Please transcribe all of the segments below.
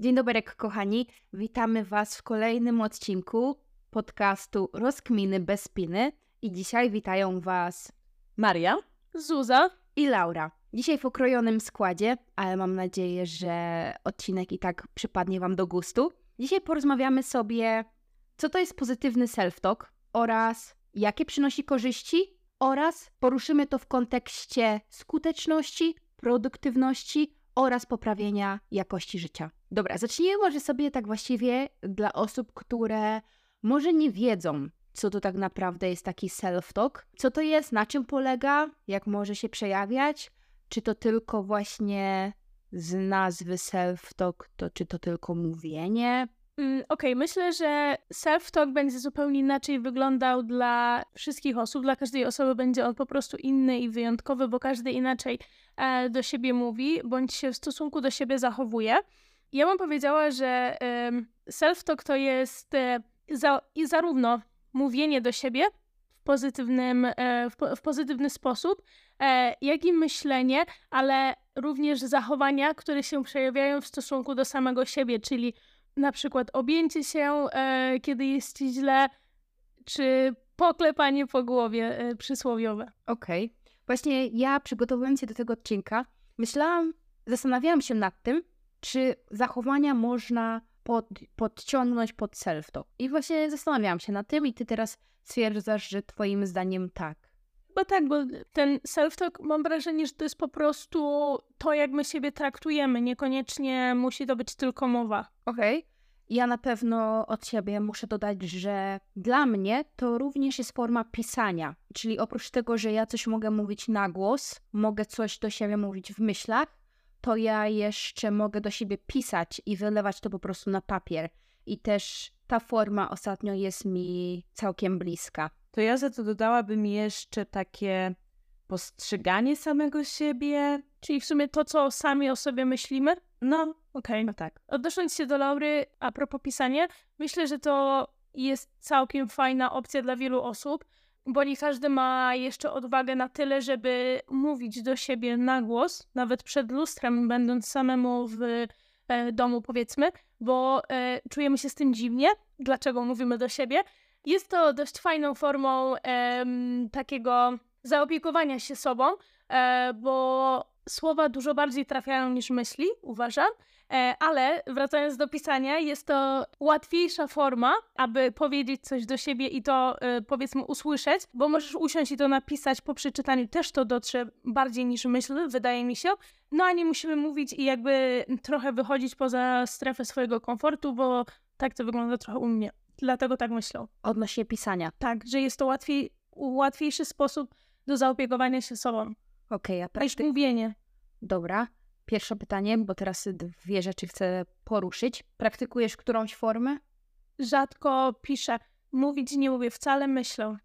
Dzień dobry, kochani. Witamy Was w kolejnym odcinku podcastu Rozkminy bez piny. I dzisiaj witają Was Maria, Zuza i Laura. Dzisiaj w okrojonym składzie, ale mam nadzieję, że odcinek i tak przypadnie Wam do gustu. Dzisiaj porozmawiamy sobie, co to jest pozytywny self-talk oraz jakie przynosi korzyści oraz poruszymy to w kontekście skuteczności, produktywności oraz poprawienia jakości życia. Dobra, zacznijmy może sobie tak właściwie dla osób, które może nie wiedzą, co to tak naprawdę jest taki self-talk, co to jest, na czym polega, jak może się przejawiać, czy to tylko właśnie z nazwy self-talk, to czy to tylko mówienie, Mm, Okej, okay, myślę, że self-talk będzie zupełnie inaczej wyglądał dla wszystkich osób. Dla każdej osoby będzie on po prostu inny i wyjątkowy, bo każdy inaczej e, do siebie mówi, bądź się w stosunku do siebie zachowuje. Ja bym powiedziała, że self-talk to jest e, za, i zarówno mówienie do siebie w, pozytywnym, e, w, w pozytywny sposób, e, jak i myślenie, ale również zachowania, które się przejawiają w stosunku do samego siebie, czyli na przykład objęcie się, kiedy jest ci źle, czy poklepanie po głowie przysłowiowe. Okej. Okay. Właśnie ja przygotowując się do tego odcinka, myślałam, zastanawiałam się nad tym, czy zachowania można pod, podciągnąć pod self-talk. I właśnie zastanawiałam się nad tym i ty teraz stwierdzasz, że twoim zdaniem tak. Bo tak, bo ten self-talk mam wrażenie, że to jest po prostu to, jak my siebie traktujemy. Niekoniecznie musi to być tylko mowa. Okej. Okay. Ja na pewno od siebie muszę dodać, że dla mnie to również jest forma pisania. Czyli oprócz tego, że ja coś mogę mówić na głos, mogę coś do siebie mówić w myślach, to ja jeszcze mogę do siebie pisać i wylewać to po prostu na papier. I też ta forma ostatnio jest mi całkiem bliska. To ja za to dodałabym jeszcze takie postrzeganie samego siebie. Czyli w sumie to, co sami o sobie myślimy? No, okej. Okay. No tak. Odnosząc się do Laury, a propos pisania, myślę, że to jest całkiem fajna opcja dla wielu osób, bo nie każdy ma jeszcze odwagę na tyle, żeby mówić do siebie na głos, nawet przed lustrem, będąc samemu w e, domu, powiedzmy, bo e, czujemy się z tym dziwnie. Dlaczego mówimy do siebie? Jest to dość fajną formą e, takiego zaopiekowania się sobą, e, bo słowa dużo bardziej trafiają niż myśli, uważam. E, ale wracając do pisania, jest to łatwiejsza forma, aby powiedzieć coś do siebie i to e, powiedzmy usłyszeć, bo możesz usiąść i to napisać po przeczytaniu, też to dotrze bardziej niż myśl, wydaje mi się. No a nie musimy mówić i jakby trochę wychodzić poza strefę swojego komfortu, bo tak to wygląda trochę u mnie. Dlatego tak myślę. Odnośnie pisania. Tak, że jest to łatwiej, łatwiejszy sposób do zaopiekowania się sobą. Okej, okay, a praktyk... Niż mówienie. Dobra. Pierwsze pytanie, bo teraz dwie rzeczy chcę poruszyć. Praktykujesz którąś formę? Rzadko piszę. Mówić nie mówię, wcale myślę.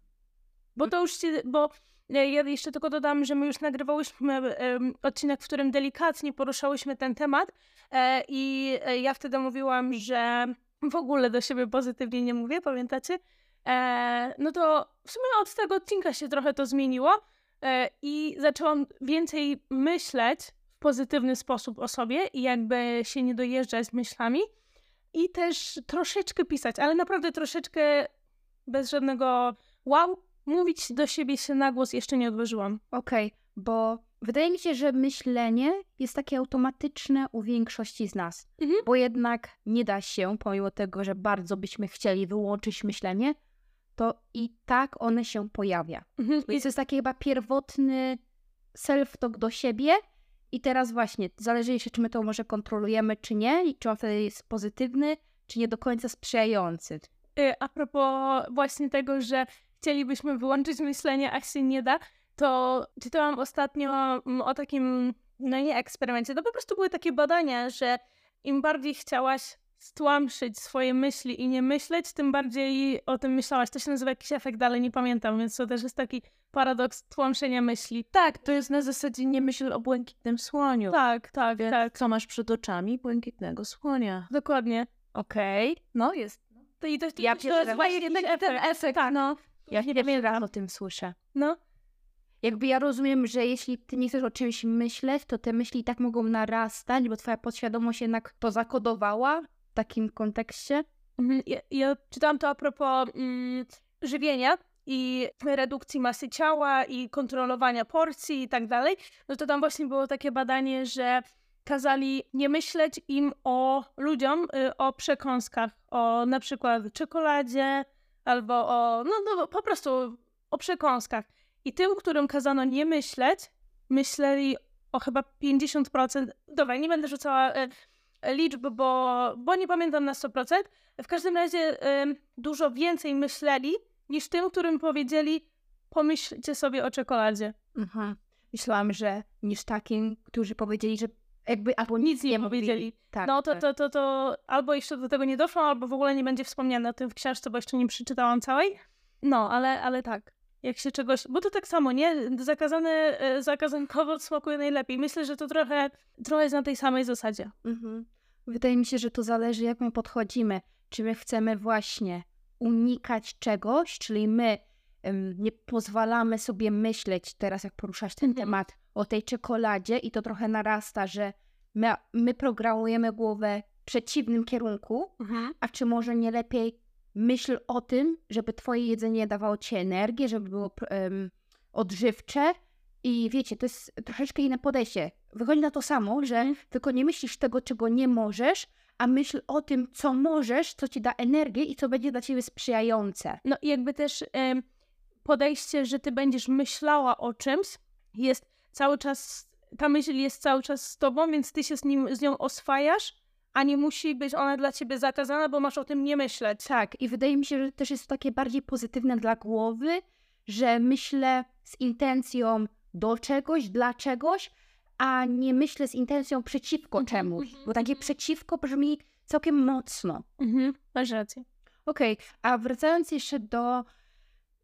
Bo to już się, bo ja jeszcze tylko dodam, że my już nagrywałyśmy odcinek, w którym delikatnie poruszałyśmy ten temat e, i e, ja wtedy mówiłam, że w ogóle do siebie pozytywnie nie mówię, pamiętacie? E, no to w sumie od tego odcinka się trochę to zmieniło e, i zaczęłam więcej myśleć pozytywny sposób o sobie i jakby się nie dojeżdżać z myślami i też troszeczkę pisać, ale naprawdę troszeczkę bez żadnego wow, mówić do siebie się na głos jeszcze nie odważyłam. Okej, okay, bo wydaje mi się, że myślenie jest takie automatyczne u większości z nas, mhm. bo jednak nie da się, pomimo tego, że bardzo byśmy chcieli wyłączyć myślenie, to i tak one się pojawia. Mhm. Więc to jest taki chyba pierwotny self-talk do siebie i teraz właśnie, zależy jeszcze, czy my to może kontrolujemy, czy nie, i czy on wtedy jest pozytywny, czy nie do końca sprzyjający. Y, a propos właśnie tego, że chcielibyśmy wyłączyć myślenie, a się nie da, to czytałam ostatnio mm, o takim, no nie eksperymencie, to po prostu były takie badania, że im bardziej chciałaś stłamszyć swoje myśli i nie myśleć, tym bardziej o tym myślałaś. To się nazywa jakiś efekt, ale nie pamiętam, więc to też jest taki paradoks tłamszenia myśli. Tak, to jest na zasadzie nie myśl o błękitnym słoniu. Tak, tak, Wie, tak. Co masz przed oczami? Błękitnego słonia. Dokładnie. Okej, okay. no jest. To, i to, ja to, to jest właśnie ten efekt. Tak, no. Ja nie wiem, o tym słyszę. No. jakby ja rozumiem, że jeśli ty nie chcesz o czymś myśleć, to te myśli tak mogą narastać, bo twoja podświadomość jednak to zakodowała w takim kontekście. Mhm, Ja, ja czytałam to a propos mm, żywienia i redukcji masy ciała i kontrolowania porcji i tak dalej. No to tam właśnie było takie badanie, że kazali nie myśleć im o ludziom, y, o przekąskach, o na przykład czekoladzie albo o, no, no po prostu o przekąskach. I tym, którym kazano nie myśleć, myśleli o chyba 50%. Dobra, nie będę rzucała y, liczb, bo, bo nie pamiętam na 100%. W każdym razie ym, dużo więcej myśleli niż tym, którym powiedzieli pomyślcie sobie o czekoladzie. Mhm. Myślałam, że niż takim, którzy powiedzieli, że jakby albo nic nie powiedzieli. Tak, No to, tak. to, to, to albo jeszcze do tego nie doszło, albo w ogóle nie będzie wspomniane o tym w książce, bo jeszcze nie przeczytałam całej. No, ale, ale tak. Jak się czegoś. Bo to tak samo, nie? Zakazany, e, zakazany owoc smakuje najlepiej. Myślę, że to trochę, trochę jest na tej samej zasadzie. Mhm. Wydaje mi się, że to zależy, jak my podchodzimy. Czy my chcemy właśnie unikać czegoś, czyli my nie pozwalamy sobie myśleć teraz, jak poruszasz ten Mhm. temat o tej czekoladzie i to trochę narasta, że my, my programujemy głowę w przeciwnym kierunku, a czy może nie lepiej myśl o tym, żeby twoje jedzenie dawało ci energię, żeby było em, odżywcze i wiecie, to jest troszeczkę inne podejście. Wychodzi na to samo, że tylko nie myślisz tego, czego nie możesz, a myśl o tym, co możesz, co ci da energię i co będzie dla ciebie sprzyjające. No i jakby też podejście, że ty będziesz myślała o czymś, jest cały czas, ta myśl jest cały czas z tobą, więc ty się z, nim, z nią oswajasz, a nie musi być ona dla ciebie zakazana, bo masz o tym nie myśleć. Tak, i wydaje mi się, że też jest to takie bardziej pozytywne dla głowy, że myślę z intencją do czegoś, dla czegoś, a nie myślę z intencją przeciwko Mhm, czemuś, mhm, bo takie mhm. przeciwko brzmi całkiem mocno. Mhm, masz rację. Okej, a wracając jeszcze do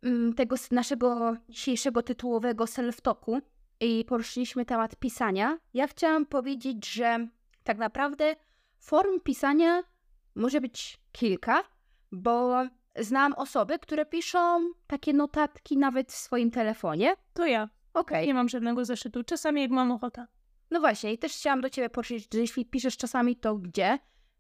mm, tego naszego dzisiejszego tytułowego self-talku i poruszyliśmy temat pisania, ja chciałam powiedzieć, że tak naprawdę form pisania może być kilka, bo znam osoby, które piszą takie notatki nawet w swoim telefonie. To ja. Okej, Nie mam żadnego zeszytu. Czasami jak mam ochotę. no właśnie, i też chciałam do Ciebie poruszyć, że jeśli piszesz czasami, to gdzie?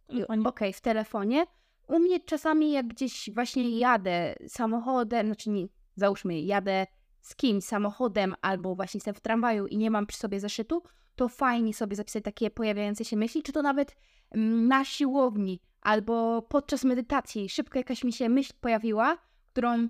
telefonie. Okej, w telefonie. U mnie czasami jak gdzieś właśnie jadę samochodem, znaczy nie, załóżmy jadę z kimś samochodem albo właśnie jestem w tramwaju i nie mam przy sobie zeszytu, to fajnie sobie zapisać takie pojawiające się myśli, czy to nawet mm, na siłowni albo podczas medytacji szybko jakaś mi się myśl pojawiła, którą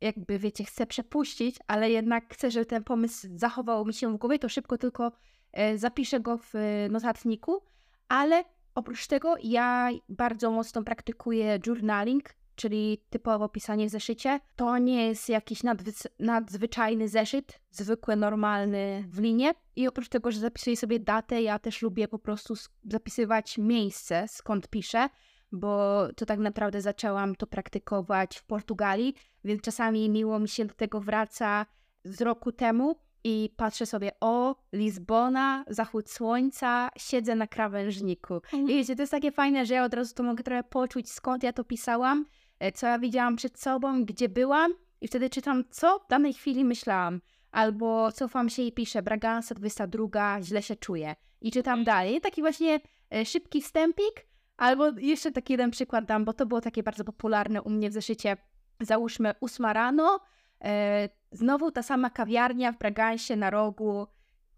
jakby wiecie, chcę przepuścić, ale jednak chcę, żeby ten pomysł zachował mi się w głowie, to szybko tylko e, zapiszę go w e, notatniku, ale Oprócz tego ja bardzo mocno praktykuję journaling, czyli typowo pisanie w zeszycie. To nie jest jakiś nadwys- nadzwyczajny zeszyt, zwykły, normalny w linie. I oprócz tego, że zapisuję sobie datę, ja też lubię po prostu zapisywać miejsce, skąd piszę, bo to tak naprawdę zaczęłam to praktykować w Portugalii, więc czasami miło mi się do tego wraca z roku temu i patrzę sobie, o, Lizbona, zachód słońca, siedzę na krawężniku. I wiecie, to jest takie fajne, że ja od razu to mogę trochę poczuć, skąd ja to pisałam, e, co ja widziałam przed sobą, gdzie byłam i wtedy czytam, co w danej chwili myślałam. Albo cofam się i piszę, Braganza 22, źle się czuję. I czytam dalej. Taki właśnie e, szybki wstępik, albo jeszcze taki jeden przykład dam, bo to było takie bardzo popularne u mnie w zeszycie. Załóżmy 8 rano, e, znowu ta sama kawiarnia w Bragansie na rogu,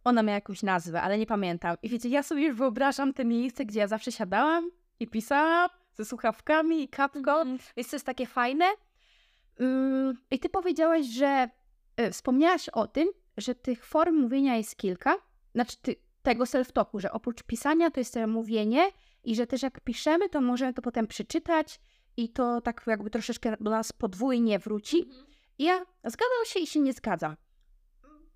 ona miała jakąś nazwę, ale nie pamiętam. I wiecie, ja sobie już wyobrażam te miejsce, gdzie ja zawsze siadałam i pisałam ze słuchawkami i kapką, Mhm. więc to jest takie fajne. Ym, I ty powiedziałaś, że y, wspomniałaś o tym, że tych form mówienia jest kilka, znaczy ty, tego self-talku, że oprócz pisania to jest to mówienie i że też jak piszemy, to możemy to potem przeczytać i to tak jakby troszeczkę do nas podwójnie wróci. I ja zgadzam się i się nie zgadzam.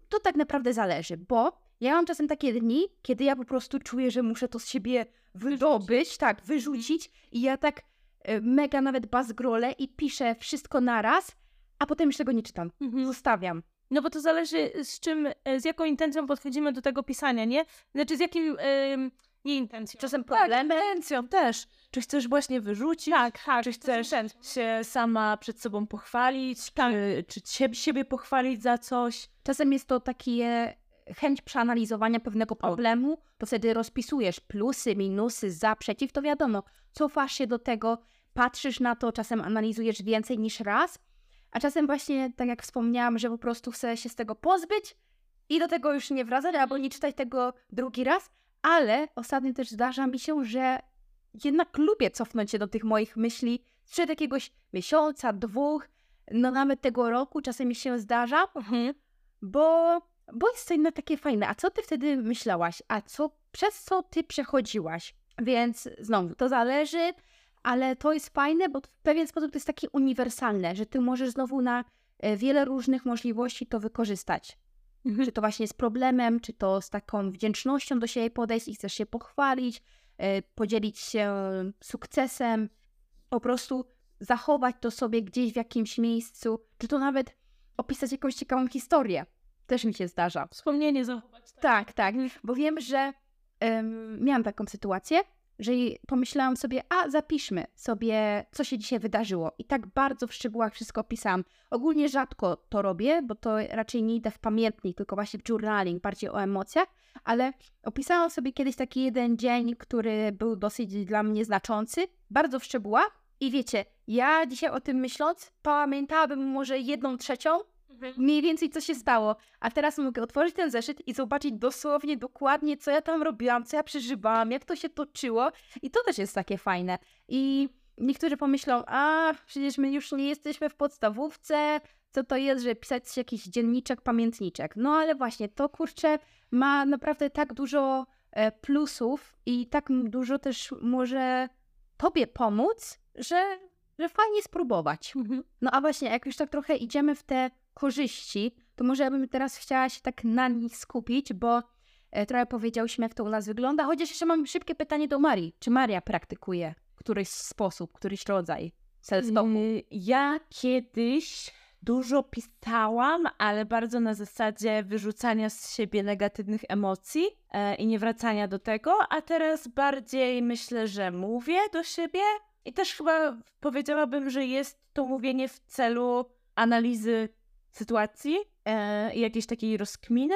To tak naprawdę zależy, bo ja mam czasem takie dni, kiedy ja po prostu czuję, że muszę to z siebie wydobyć, tak, wyrzucić i ja tak e, mega nawet bazgrolę i piszę wszystko naraz, a potem już tego nie czytam. Mhm. Zostawiam. No bo to zależy z czym, e, z jaką intencją podchodzimy do tego pisania, nie? Znaczy z jakim, em, nie intencją. Czasem Tak, problemy. intencją też. Czy chcesz właśnie wyrzucić? Tak, tak. Czy chcesz się sama przed sobą pochwalić? Czy, czy siebie, pochwalić za coś? Czasem jest to takie chęć przeanalizowania pewnego problemu, to wtedy rozpisujesz plusy, minusy, za, przeciw, to wiadomo, cofasz się do tego, patrzysz na to, czasem analizujesz więcej niż raz, a czasem właśnie, tak jak wspomniałam, że po prostu chcę się z tego pozbyć i do tego już nie wracać, albo nie czytać tego drugi raz, ale ostatnio też zdarza mi się, że jednak lubię cofnąć się do tych moich myśli sprzed jakiegoś miesiąca, dwóch, no nawet tego roku czasem mi się zdarza, Mhm. bo, bo jest to inne takie fajne. A co ty wtedy myślałaś? A co, przez co ty przechodziłaś? Więc znowu, to zależy, ale to jest fajne, bo w pewien sposób to jest takie uniwersalne, że ty możesz znowu na e, wiele różnych możliwości to wykorzystać. Czy to właśnie z problemem, czy to z taką wdzięcznością do siebie podejść i chcesz się pochwalić, e, podzielić się sukcesem, po prostu zachować to sobie gdzieś w jakimś miejscu, czy to nawet opisać jakąś ciekawą historię. Też mi się zdarza. Wspomnienie zachować. Tak, tak, bo wiem, że em, miałam taką sytuację, że pomyślałam sobie, a zapiszmy sobie, co się dzisiaj wydarzyło. I tak bardzo w szczegółach wszystko opisałam. Ogólnie rzadko to robię, bo to raczej nie idę w pamiętnik, tylko właśnie w journaling, bardziej o emocjach, ale opisałam sobie kiedyś taki jeden dzień, który był dosyć dla mnie znaczący, bardzo w szczegółach. I wiecie, ja dzisiaj o tym myśląc, pamiętałabym może jedną trzecią. Mniej więcej co się stało. A teraz mogę otworzyć ten zeszyt i zobaczyć dosłownie, dokładnie, co ja tam robiłam, co ja przeżywałam, jak to się toczyło. I to też jest takie fajne. I niektórzy pomyślą, a przecież my już nie jesteśmy w podstawówce, co to jest, że pisać jakiś dzienniczek, pamiętniczek. No ale właśnie, to kurczę ma naprawdę tak dużo e, plusów i tak dużo też może tobie pomóc, że, że fajnie spróbować. Mhm. No a właśnie, jak już tak trochę idziemy w te korzyści, to może ja bym teraz chciała się tak na nich skupić, bo e, trochę powiedziałyśmy, jak to u nas wygląda. Chociaż jeszcze mam szybkie pytanie do Marii. Czy Maria praktykuje któryś sposób, któryś rodzaj self-talku? Y, Ja kiedyś dużo pisałam, ale bardzo na zasadzie wyrzucania z siebie negatywnych emocji e, i nie wracania do tego, a teraz bardziej myślę, że mówię do siebie i też chyba powiedziałabym, że jest to mówienie w celu analizy sytuacji e, i jakiejś takiej rozkminy.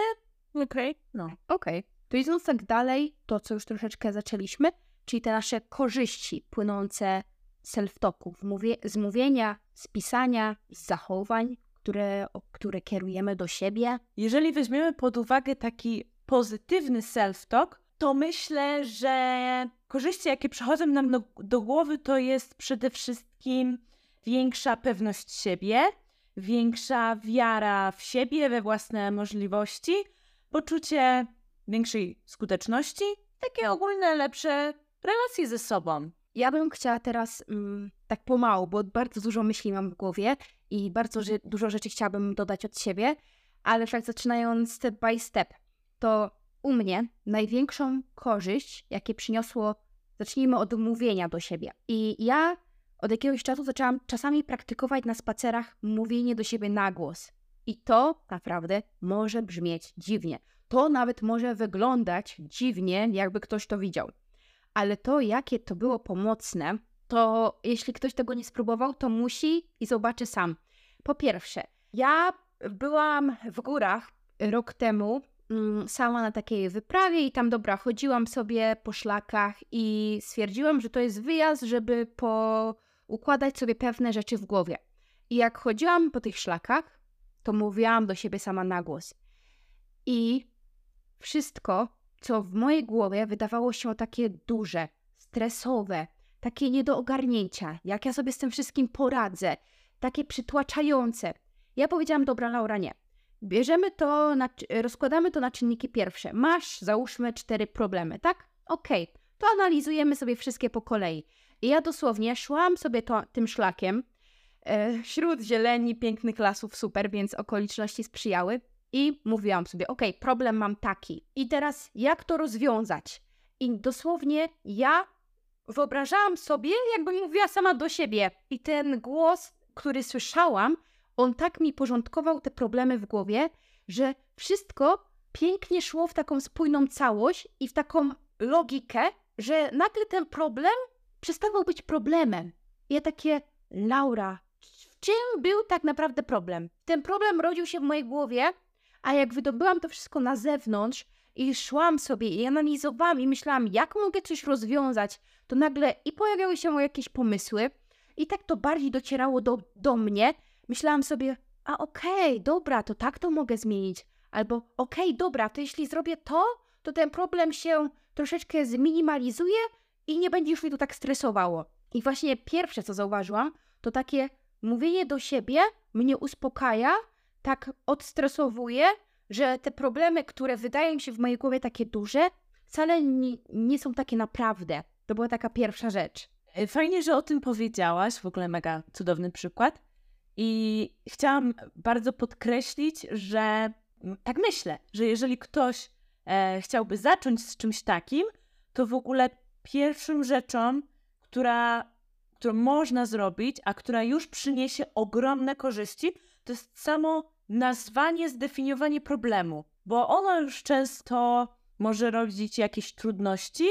Okej. No. Okej. To idąc tak dalej, to co już troszeczkę zaczęliśmy, czyli te nasze korzyści płynące z self-talku, z mówie- z mówienia, z pisania, z zachowań, które, które kierujemy do siebie. Jeżeli weźmiemy pod uwagę taki pozytywny self-talk, to myślę, że korzyści, jakie przychodzą nam do, do głowy, to jest przede wszystkim większa pewność siebie, większa wiara w siebie, we własne możliwości, poczucie większej skuteczności, takie ogólne lepsze relacje ze sobą. Ja bym chciała teraz mm, tak pomału, bo bardzo dużo myśli mam w głowie i bardzo że, dużo rzeczy chciałabym dodać od siebie, ale tak zaczynając step by step, to u mnie największą korzyść, jakie przyniosło, zacznijmy od mówienia do siebie. I ja od jakiegoś czasu zaczęłam czasami praktykować na spacerach mówienie do siebie na głos. I to naprawdę może brzmieć dziwnie. To nawet może wyglądać dziwnie, jakby ktoś to widział ale to, jakie to było pomocne, to jeśli ktoś tego nie spróbował, to musi i zobaczy sam. Po pierwsze, ja byłam w górach rok temu mm, sama na takiej wyprawie i tam dobra, chodziłam sobie po szlakach i stwierdziłam, że to jest wyjazd, żeby poukładać sobie pewne rzeczy w głowie. I jak chodziłam po tych szlakach, to mówiłam do siebie sama na głos. I wszystko, co w mojej głowie wydawało się takie duże, stresowe, takie nie do ogarnięcia, jak ja sobie z tym wszystkim poradzę, takie przytłaczające. Ja powiedziałam, dobra Laura, nie. Bierzemy to, na, rozkładamy to na czynniki pierwsze. Masz, załóżmy, cztery problemy, tak? Okej, to analizujemy sobie wszystkie po kolei. I ja dosłownie szłam sobie to, tym szlakiem, e, wśród zieleni, pięknych lasów, super, więc okoliczności sprzyjały. I mówiłam sobie, ok, problem mam taki. I teraz jak to rozwiązać? I dosłownie ja wyobrażałam sobie, jakbym mówiła sama do siebie. I ten głos, który słyszałam, on tak mi porządkował te problemy w głowie, że wszystko pięknie szło w taką spójną całość i w taką logikę, że nagle ten problem przestawał być problemem. Ja takie, Laura, w czym był tak naprawdę problem? Ten problem rodził się w mojej głowie, a jak wydobyłam to wszystko na zewnątrz i szłam sobie i analizowałam i myślałam, jak mogę coś rozwiązać, to nagle i pojawiały się jakieś pomysły i tak to bardziej docierało do, do mnie. Myślałam sobie, a okej, okay, dobra, to tak to mogę zmienić. Albo okej, okay, dobra, to jeśli zrobię to, to ten problem się troszeczkę zminimalizuje i nie będzie już mnie to tak stresowało. I właśnie pierwsze, co zauważyłam, to takie mówienie do siebie mnie uspokaja, tak odstresowuje, że te problemy, które wydają się w mojej głowie takie duże, wcale nie, nie są takie naprawdę. To była taka pierwsza rzecz. E, fajnie, że o tym powiedziałaś, w ogóle mega cudowny przykład. I chciałam bardzo podkreślić, że tak myślę, że jeżeli ktoś e, chciałby zacząć z czymś takim, to w ogóle pierwszą rzeczą, która, którą można zrobić, a która już przyniesie ogromne korzyści, to jest samo nazwanie, zdefiniowanie problemu, bo ono już często może rodzić jakieś trudności.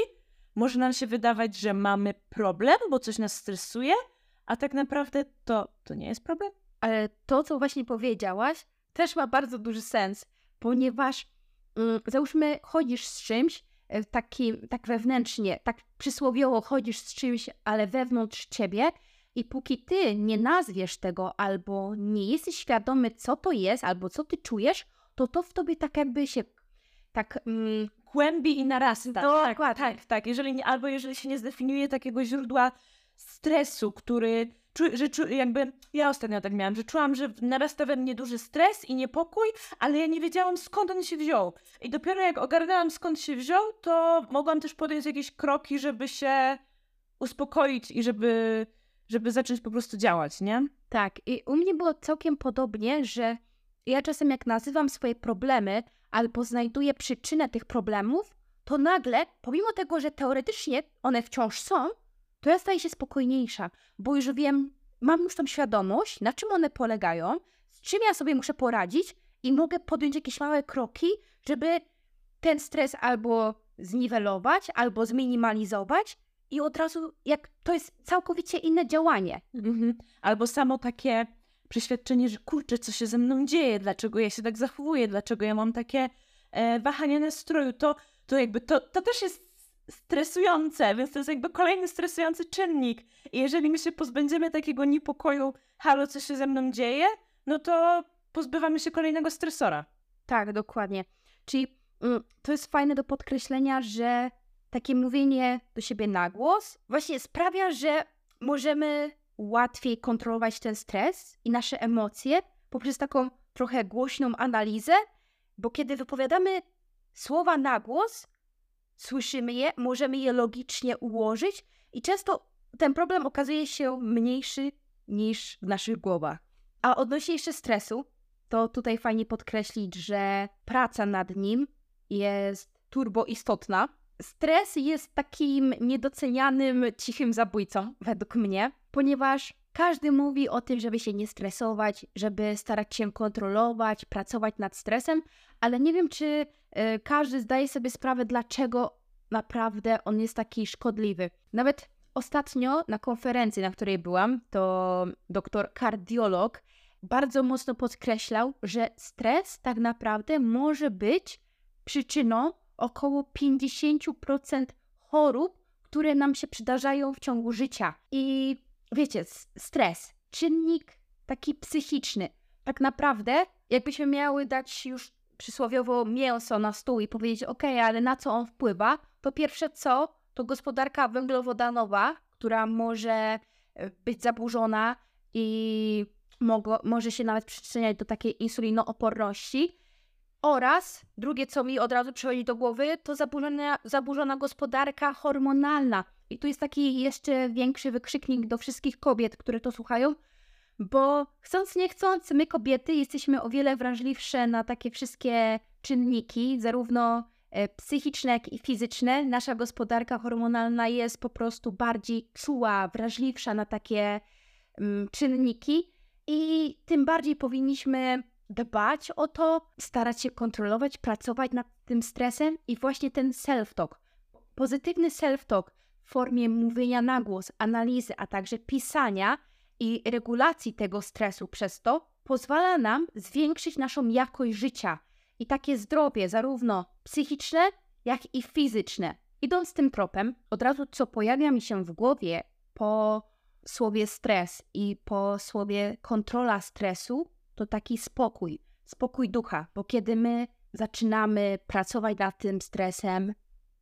Może nam się wydawać, że mamy problem, bo coś nas stresuje, a tak naprawdę to, to nie jest problem. Ale to, co właśnie powiedziałaś, też ma bardzo duży sens, ponieważ mm, załóżmy, chodzisz z czymś, takim, tak wewnętrznie, tak przysłowiowo chodzisz z czymś, ale wewnątrz ciebie i póki ty nie nazwiesz tego, albo nie jesteś świadomy, co to jest, albo co ty czujesz, to to w tobie tak jakby się tak mm, kłębi i narasta. Tak, tak, tak, tak. Jeżeli nie, albo jeżeli się nie zdefiniuje takiego źródła stresu, który że czu, jakby ja ostatnio tak miałam, że czułam, że narasta we mnie duży stres i niepokój, ale ja nie wiedziałam skąd on się wziął. I dopiero jak ogarnęłam skąd się wziął, to mogłam też podjąć jakieś kroki, żeby się uspokoić i żeby żeby zacząć po prostu działać, nie? Tak, i u mnie było całkiem podobnie, że ja czasem jak nazywam swoje problemy albo znajduję przyczynę tych problemów, to nagle, pomimo tego, że teoretycznie one wciąż są, to ja staję się spokojniejsza, bo już wiem, mam już tą świadomość, na czym one polegają, z czym ja sobie muszę poradzić i mogę podjąć jakieś małe kroki, żeby ten stres albo zniwelować, albo zminimalizować, i od razu, jak to jest całkowicie inne działanie. Mhm. Albo samo takie przeświadczenie, że kurczę, co się ze mną dzieje, dlaczego ja się tak zachowuję, dlaczego ja mam takie e, wahania nastroju, to, to jakby to, to też jest stresujące, więc to jest jakby kolejny stresujący czynnik. I jeżeli my się pozbędziemy takiego niepokoju, halo, co się ze mną dzieje, no to pozbywamy się kolejnego stresora. Tak, dokładnie. Czyli mm, to jest fajne do podkreślenia, że takie mówienie do siebie na głos właśnie sprawia, że możemy łatwiej kontrolować ten stres i nasze emocje poprzez taką trochę głośną analizę, bo kiedy wypowiadamy słowa na głos, słyszymy je, możemy je logicznie ułożyć i często ten problem okazuje się mniejszy niż w naszych głowach. A odnośnie jeszcze stresu, to tutaj fajnie podkreślić, że praca nad nim jest turbo istotna, Stres jest takim niedocenianym, cichym zabójcą, według mnie, ponieważ każdy mówi o tym, żeby się nie stresować, żeby starać się kontrolować, pracować nad stresem, ale nie wiem, czy y, każdy zdaje sobie sprawę, dlaczego naprawdę on jest taki szkodliwy. Nawet ostatnio na konferencji, na której byłam, to doktor kardiolog bardzo mocno podkreślał, że stres tak naprawdę może być przyczyną około 50% chorób, które nam się przydarzają w ciągu życia. I wiecie, stres, czynnik taki psychiczny. Tak naprawdę, jakbyśmy miały dać już przysłowiowo mięso na stół i powiedzieć, ok, ale na co on wpływa, to pierwsze co, to gospodarka węglowodanowa, która może e, być zaburzona i mogło, może się nawet przyczyniać do takiej insulinooporności. Oraz drugie, co mi od razu przychodzi do głowy, to zaburzona, zaburzona gospodarka hormonalna. I tu jest taki jeszcze większy wykrzyknik do wszystkich kobiet, które to słuchają, bo chcąc nie chcąc, my kobiety jesteśmy o wiele wrażliwsze na takie wszystkie czynniki, zarówno e, psychiczne, jak i fizyczne. Nasza gospodarka hormonalna jest po prostu bardziej czuła, wrażliwsza na takie mm, czynniki i tym bardziej powinniśmy dbać o to, starać się kontrolować, pracować nad tym stresem i właśnie ten self-talk. Pozytywny self-talk w formie mówienia na głos, analizy, a także pisania i regulacji tego stresu przez to pozwala nam zwiększyć naszą jakość życia i takie zdrowie, zarówno psychiczne, jak i fizyczne. Idąc tym tropem, od razu co pojawia mi się w głowie po słowie stres i po słowie kontrola stresu, to taki spokój, spokój ducha, bo kiedy my zaczynamy pracować nad tym stresem,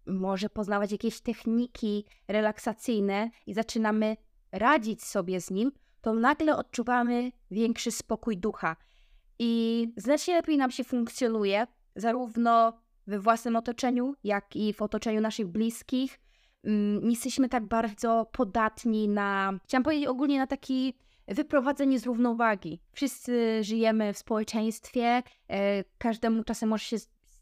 może poznawać jakieś techniki relaksacyjne i zaczynamy radzić sobie z nim, to nagle odczuwamy większy spokój ducha. I znacznie lepiej nam się funkcjonuje, zarówno we własnym otoczeniu, jak i w otoczeniu naszych bliskich. Mm, nie jesteśmy tak bardzo podatni na, chciałam powiedzieć ogólnie na taki wyprowadzenie z równowagi. Wszyscy żyjemy w społeczeństwie, e, każdemu czasem może się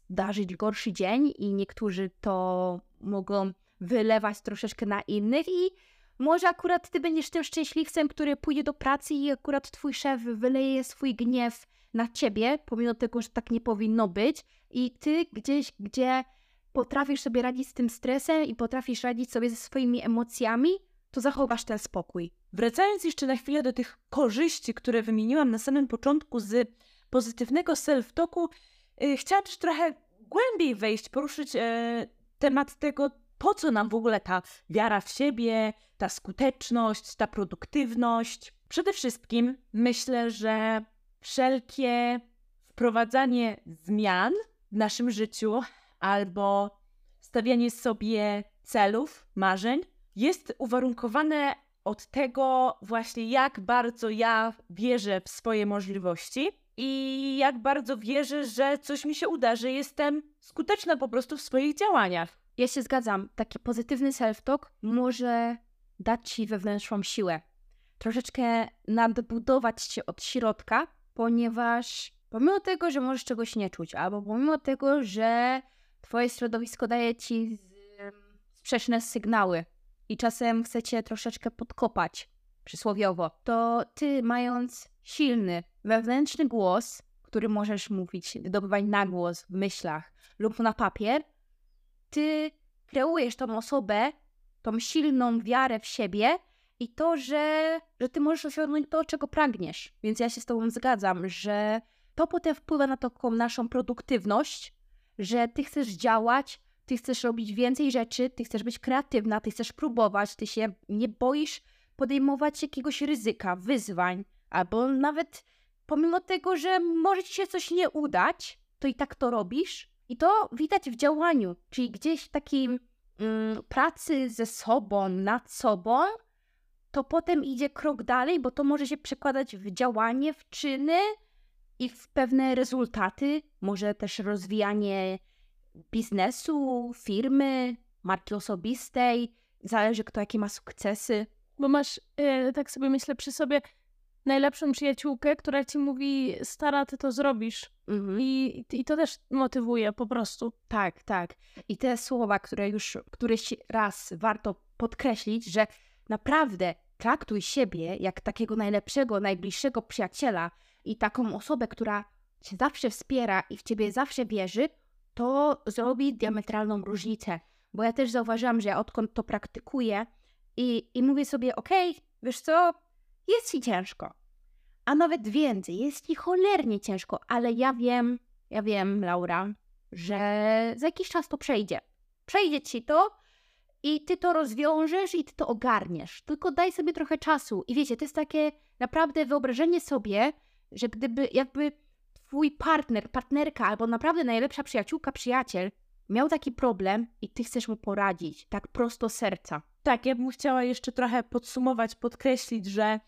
zdarzyć gorszy dzień i niektórzy to mogą wylewać troszeczkę na innych i może akurat ty będziesz tym szczęśliwcem, który pójdzie do pracy i akurat twój szef wyleje swój gniew na ciebie, pomimo tego, że tak nie powinno być i ty gdzieś, gdzie potrafisz sobie radzić z tym stresem i potrafisz radzić sobie ze swoimi emocjami, to zachowasz ten spokój. Wracając jeszcze na chwilę do tych korzyści, które wymieniłam na samym początku z pozytywnego self-talku, chciałam też trochę głębiej wejść, poruszyć yy, temat tego, po co nam w ogóle ta wiara w siebie, ta skuteczność, ta produktywność. Przede wszystkim myślę, że wszelkie wprowadzanie zmian w naszym życiu albo stawianie sobie celów, marzeń jest uwarunkowane od tego właśnie, jak bardzo ja wierzę w swoje możliwości i jak bardzo wierzę, że coś mi się uda, że jestem skuteczna po prostu w swoich działaniach. Ja się zgadzam. Taki pozytywny self-talk może dać ci wewnętrzną siłę. Troszeczkę nadbudować się od środka, ponieważ pomimo tego, że możesz czegoś nie czuć, albo pomimo tego, że twoje środowisko daje ci sprzeczne sygnały i czasem chcecie troszeczkę podkopać, przysłowiowo, to ty mając silny wewnętrzny głos, który możesz mówić, wydobywać na głos w myślach lub na papier, ty kreujesz tą osobę, tą silną wiarę w siebie i to, że, że ty możesz osiągnąć to, czego pragniesz. Więc ja się z tobą zgadzam, że to potem wpływa na taką naszą produktywność, że ty chcesz działać, ty chcesz robić więcej rzeczy, ty chcesz być kreatywna, ty chcesz próbować, ty się nie boisz podejmować jakiegoś ryzyka, wyzwań, albo nawet pomimo tego, że może ci się coś nie udać, to i tak to robisz. I to widać w działaniu, czyli gdzieś w takiej mm, pracy ze sobą, nad sobą, to potem idzie krok dalej, bo to może się przekładać w działanie, w czyny i w pewne rezultaty, może też rozwijanie biznesu, firmy, marki osobistej, zależy kto jakie ma sukcesy. Bo masz, yy, tak sobie myślę przy sobie, najlepszą przyjaciółkę, która ci mówi, stara, ty to zrobisz. Mhm. I, I to też motywuje po prostu. Tak, tak. I te słowa, które już któryś raz warto podkreślić, że naprawdę traktuj siebie jak takiego najlepszego, najbliższego przyjaciela i taką osobę, która cię zawsze wspiera i w ciebie zawsze wierzy, to zrobi diametralną różnicę. Bo ja też zauważyłam, że ja odkąd to praktykuję i, i mówię sobie, okej, okay, wiesz co, jest ci ciężko. A nawet więcej, jest ci cholernie ciężko, ale ja wiem, ja wiem, Laura, że za jakiś czas to przejdzie. Przejdzie ci to i ty to rozwiążesz i ty to ogarniesz. Tylko daj sobie trochę czasu. I wiecie, to jest takie naprawdę wyobrażenie sobie, że gdyby jakby twój partner, partnerka albo naprawdę najlepsza przyjaciółka, przyjaciel miał taki problem i ty chcesz mu poradzić, tak prosto serca. Tak, ja bym chciała jeszcze trochę podsumować, podkreślić, że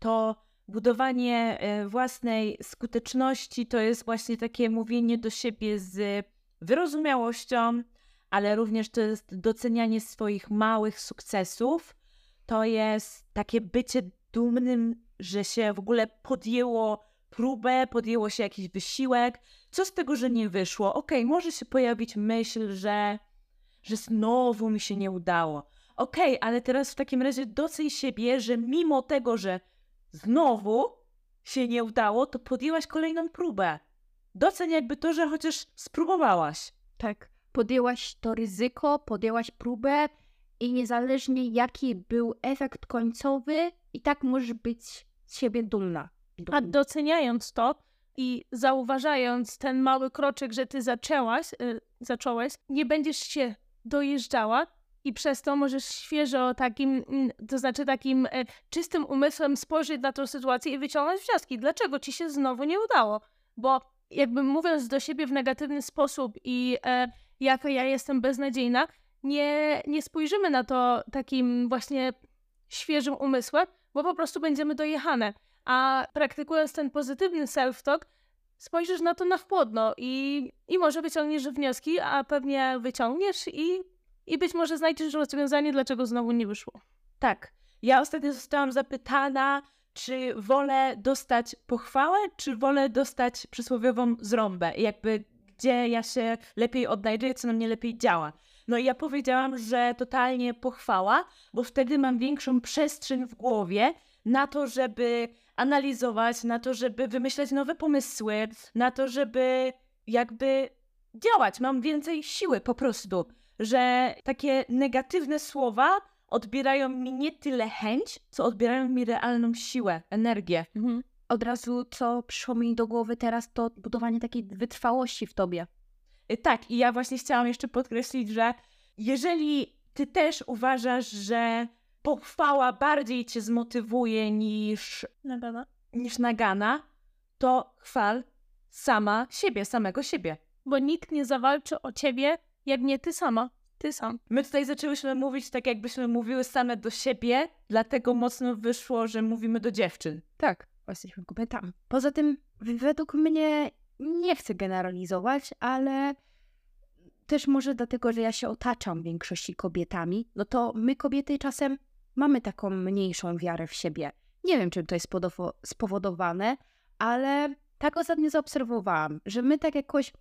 to budowanie e, własnej skuteczności to jest właśnie takie mówienie do siebie z wyrozumiałością, ale również to jest docenianie swoich małych sukcesów. To jest takie bycie dumnym, że się w ogóle podjęło próbę, podjęło się jakiś wysiłek. Co z tego, że nie wyszło? Okay, może się pojawić myśl, że, że znowu mi się nie udało. Okay, ale teraz w takim razie doceń siebie, że mimo tego, że znowu się nie udało, to podjęłaś kolejną próbę. Doceń jakby to, że chociaż spróbowałaś. Tak. podjęłaś to ryzyko, podjęłaś próbę i niezależnie jaki był efekt końcowy, i tak możesz być z siebie dumna. A doceniając to i zauważając ten mały kroczek, że ty zaczęłaś, y, zacząłeś, nie będziesz się dojeżdżała i przez to możesz świeżo takim, mm, to znaczy takim e, czystym umysłem spojrzeć na tę sytuację i wyciągnąć wnioski. Dlaczego ci się znowu nie udało? Bo jakby mówiąc do siebie w negatywny sposób i e, jaka ja jestem beznadziejna, nie, nie spojrzymy na to takim właśnie świeżym umysłem, bo po prostu będziemy dojechane. A praktykując ten pozytywny self-talk, spojrzysz na to na chłodno i, i może wyciągniesz wnioski, a pewnie wyciągniesz i, i być może znajdziesz rozwiązanie, dlaczego znowu nie wyszło. Tak. Ja ostatnio zostałam zapytana, czy wolę dostać pochwałę, czy wolę dostać przysłowiową zrąbę. Jakby gdzie ja się lepiej odnajduję, co na mnie lepiej działa. No i ja powiedziałam, że totalnie pochwała, bo wtedy mam większą przestrzeń w głowie na to, żeby analizować, na to, żeby wymyślać nowe pomysły, na to, żeby jakby działać. Mam więcej siły po prostu, że takie negatywne słowa odbierają mi nie tyle chęć, co odbierają mi realną siłę, energię. Mhm. Od razu, co przyszło mi do głowy teraz, to budowanie takiej wytrwałości w tobie. Y, tak, i ja właśnie chciałam jeszcze podkreślić, że jeżeli ty też uważasz, że pochwała bardziej cię zmotywuje niż nagana, niż nagana to chwal sama siebie, samego siebie. Bo nikt nie zawalczy o ciebie, jak nie ty sama. Ty sam. My tutaj zaczęłyśmy mówić tak, jakbyśmy mówiły same do siebie, dlatego mocno wyszło, że mówimy do dziewczyn. Tak, jesteśmy kobietami. Poza tym, według mnie, nie chcę generalizować, ale też może dlatego, że ja się otaczam w większości kobietami, no to my kobiety czasem mamy taką mniejszą wiarę w siebie. Nie wiem, czym to jest spowodowane, ale tak ostatnio zaobserwowałam, że my tak jakoś,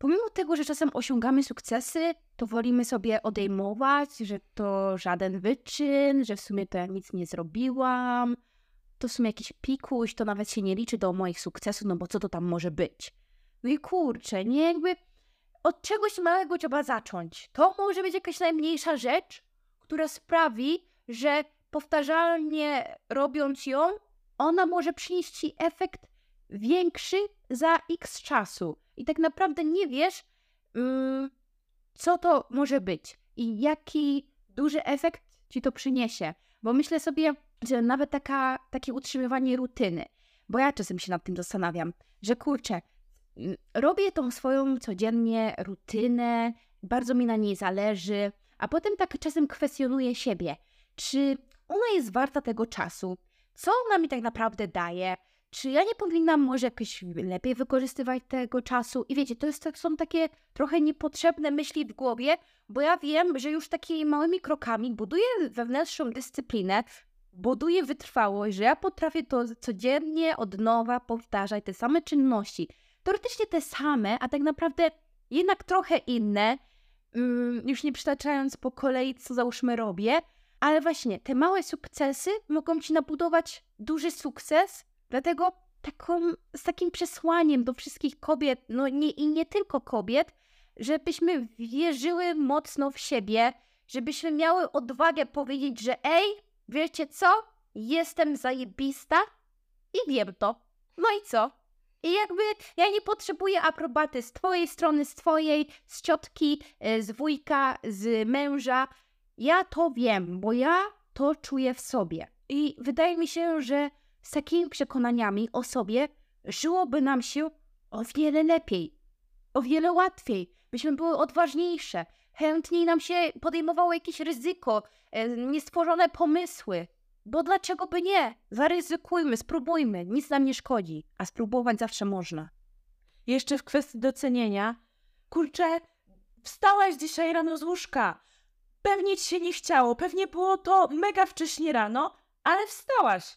pomimo tego, że czasem osiągamy sukcesy, to wolimy sobie odejmować, że to żaden wyczyn, że w sumie to ja nic nie zrobiłam, to w sumie jakiś pikuś, to nawet się nie liczy do moich sukcesów, no bo co to tam może być? No i kurczę, nie jakby od czegoś małego trzeba zacząć. To może być jakaś najmniejsza rzecz, która sprawi, że powtarzalnie robiąc ją, ona może przynieść ci efekt większy za x czasu. I tak naprawdę nie wiesz, mm, co to może być i jaki duży efekt ci to przyniesie. Bo myślę sobie, że nawet taka, takie utrzymywanie rutyny, bo ja czasem się nad tym zastanawiam, że kurczę, mm, robię tą swoją codziennie rutynę, bardzo mi na niej zależy, a potem tak czasem kwestionuję siebie, czy ona jest warta tego czasu, co ona mi tak naprawdę daje, czy ja nie powinnam może jakoś lepiej wykorzystywać tego czasu? I wiecie, to jest, są takie trochę niepotrzebne myśli w głowie, bo ja wiem, że już takimi małymi krokami buduję wewnętrzną dyscyplinę, buduję wytrwałość, że ja potrafię to codziennie od nowa powtarzać te same czynności. Teoretycznie te same, a tak naprawdę jednak trochę inne, Mm, już nie przytaczając po kolei, co załóżmy robię, ale właśnie te małe sukcesy mogą ci nabudować duży sukces, dlatego taką, z takim przesłaniem do wszystkich kobiet, no nie, i nie tylko kobiet, żebyśmy wierzyły mocno w siebie, żebyśmy miały odwagę powiedzieć, że ej, wiecie co, jestem zajebista i wiem to. No i co? I jakby ja nie potrzebuję aprobaty z twojej strony, z twojej, z ciotki, e, z wujka, z męża. Ja to wiem, bo ja to czuję w sobie. I wydaje mi się, że z takimi przekonaniami o sobie żyłoby nam się o wiele lepiej, o wiele łatwiej, byśmy były odważniejsze, chętniej nam się podejmowało jakieś ryzyko, e, niestworzone pomysły. Bo dlaczego by nie? Zaryzykujmy, spróbujmy, nic nam nie szkodzi, a spróbować zawsze można. Jeszcze w kwestii docenienia. Kurczę, wstałaś dzisiaj rano z łóżka. Pewnie ci się nie chciało, pewnie było to mega wcześnie rano, ale wstałaś.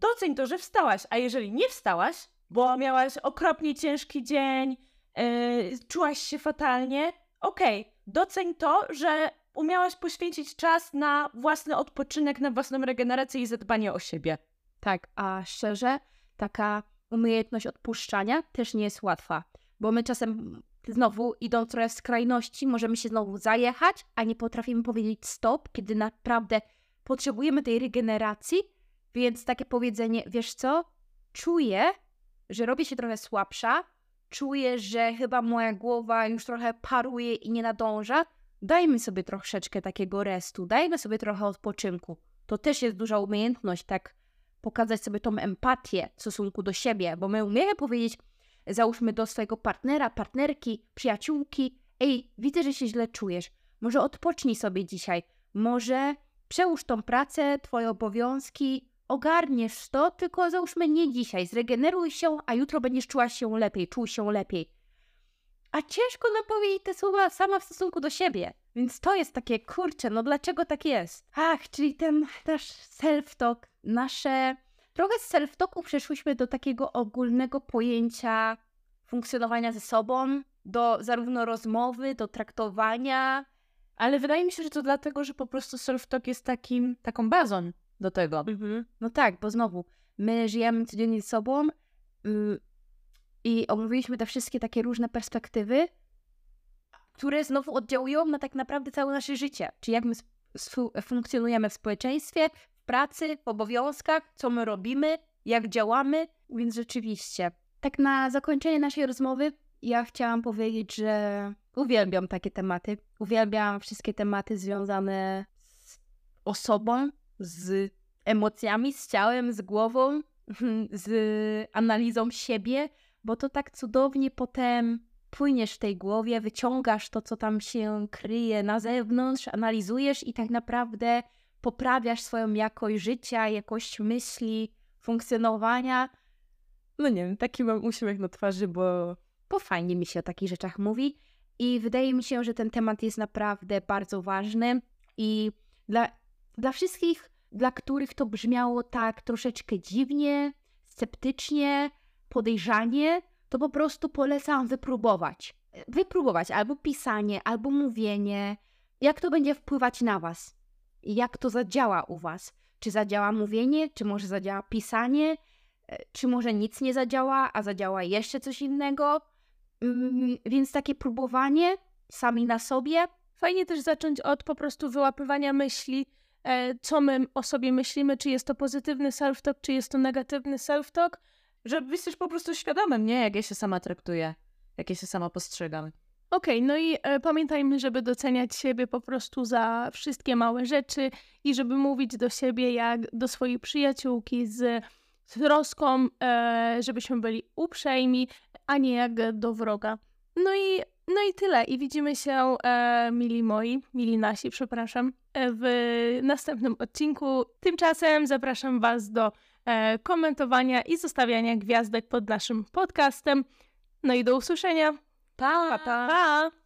Doceń to, że wstałaś, a jeżeli nie wstałaś, bo miałaś okropnie ciężki dzień, yy, czułaś się fatalnie, okej, okay, doceń to, że umiałaś poświęcić czas na własny odpoczynek, na własną regenerację i zadbanie o siebie. Tak, a szczerze, taka umiejętność odpuszczania też nie jest łatwa, bo my czasem znowu idąc trochę w skrajności, możemy się znowu zajechać, a nie potrafimy powiedzieć stop, kiedy naprawdę potrzebujemy tej regeneracji. Więc takie powiedzenie, wiesz co, czuję, że robię się trochę słabsza, czuję, że chyba moja głowa już trochę paruje i nie nadąża. Dajmy sobie troszeczkę takiego restu, dajmy sobie trochę odpoczynku. To też jest duża umiejętność, tak pokazać sobie tą empatię w stosunku do siebie, bo my umiemy powiedzieć, załóżmy do swojego partnera, partnerki, przyjaciółki, ej, widzę, że się źle czujesz, może odpocznij sobie dzisiaj, może przełóż tą pracę, twoje obowiązki, ogarniesz to, tylko załóżmy nie dzisiaj, zregeneruj się, a jutro będziesz czuła się lepiej, czuł się lepiej. A ciężko nam powiedzieć te słowa sama w stosunku do siebie. Więc to jest takie, kurczę, no dlaczego tak jest? Ach, czyli ten nasz self-talk, nasze... Trochę z self-talku przeszłyśmy do takiego ogólnego pojęcia funkcjonowania ze sobą, do zarówno rozmowy, do traktowania. Ale wydaje mi się, że to dlatego, że po prostu self-talk jest takim, taką bazą do tego. Mhm. No tak, bo znowu, my żyjemy codziennie ze sobą yy, i omówiliśmy te wszystkie takie różne perspektywy, które znowu oddziałują na tak naprawdę całe nasze życie. Czy jak my funkcjonujemy w społeczeństwie, w pracy, w obowiązkach, co my robimy, jak działamy. Więc rzeczywiście, tak na zakończenie naszej rozmowy, ja chciałam powiedzieć, że uwielbiam takie tematy. Uwielbiam wszystkie tematy związane z osobą, z emocjami, z ciałem, z głową, z analizą siebie, bo to tak cudownie potem płyniesz w tej głowie, wyciągasz to, co tam się kryje na zewnątrz, analizujesz i tak naprawdę poprawiasz swoją jakość życia, jakość myśli, funkcjonowania. No nie wiem, taki mam uśmiech na twarzy, bo, bo fajnie mi się o takich rzeczach mówi. I wydaje mi się, że ten temat jest naprawdę bardzo ważny i dla, dla wszystkich, dla których to brzmiało tak troszeczkę dziwnie, sceptycznie, podejrzanie, to po prostu polecam wypróbować. Wypróbować albo pisanie, albo mówienie, jak to będzie wpływać na Was, jak to zadziała u Was. Czy zadziała mówienie, czy może zadziała pisanie, e, czy może nic nie zadziała, a zadziała jeszcze coś innego. Mm, więc takie próbowanie sami na sobie. Fajnie też zacząć od po prostu wyłapywania myśli, co my o sobie myślimy, czy jest to pozytywny self-talk, czy jest to negatywny self-talk żeby też po prostu świadomym, nie? Jak ja się sama traktuję, jak ja się sama postrzegam. Okej, okay, no i e, pamiętajmy, żeby doceniać siebie po prostu za wszystkie małe rzeczy i żeby mówić do siebie jak do swojej przyjaciółki z troską, e, żebyśmy byli uprzejmi, a nie jak do wroga. No i, no i tyle. I widzimy się, e, mili moi, mili nasi, przepraszam, e, w następnym odcinku. Tymczasem zapraszam Was do e, komentowania i zostawiania gwiazdek pod naszym podcastem. No i do usłyszenia. Pa, pa. pa.